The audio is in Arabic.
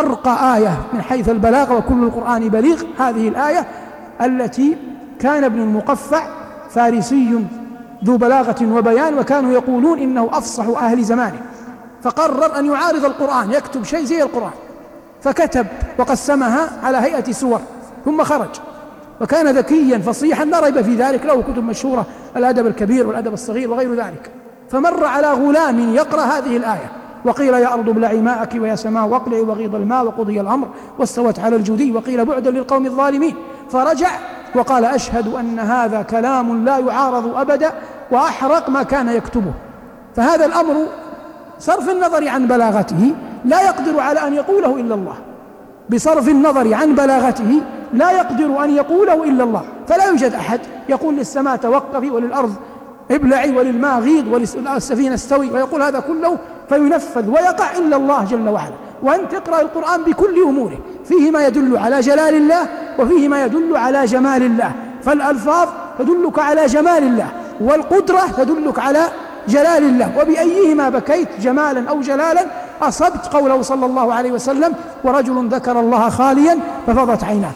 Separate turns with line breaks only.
أرقى آية من حيث البلاغة وكل القرآن بليغ هذه الآية التي كان ابن المقفع فارسي ذو بلاغة وبيان وكانوا يقولون إنه أفصح أهل زمانه. فقرر أن يعارض القرآن يكتب شيء زي القرآن. فكتب وقسمها على هيئة سور ثم خرج. وكان ذكيا فصيحا لا ريب في ذلك له كتب مشهورة الأدب الكبير والأدب الصغير وغير ذلك. فمر على غلام يقرأ هذه الآية. وقيل يا أرض ابلعي ماءك ويا سماء واقلعي وغيض الماء وقضي الأمر واستوت على الجودي وقيل بعدا للقوم الظالمين. فرجع وقال أشهد أن هذا كلام لا يعارض أبدا وأحرق ما كان يكتبه. فهذا الأمر صرف النظر عن بلاغته لا يقدر على أن يقوله إلا الله. بصرف النظر عن بلاغته لا يقدر أن يقوله إلا الله. فلا يوجد أحد يقول للسماء توقفي وللأرض ابلعي وللماء غيض وللسفينة استوي. ويقول هذا كله فينفذ ويقع إلا الله جل وعلا. وأن تقرأ القرآن بكل أموره. فيه ما يدل على جلال الله وفيه ما يدل على جمال الله. فالألفاظ تدلك على جمال الله والقدرة تدلك على جلال الله. وبأيهما بكيت جمالا أو جلالا أصبت قوله صلى الله عليه وسلم ورجل ذكر الله خاليا ففضت عيناه.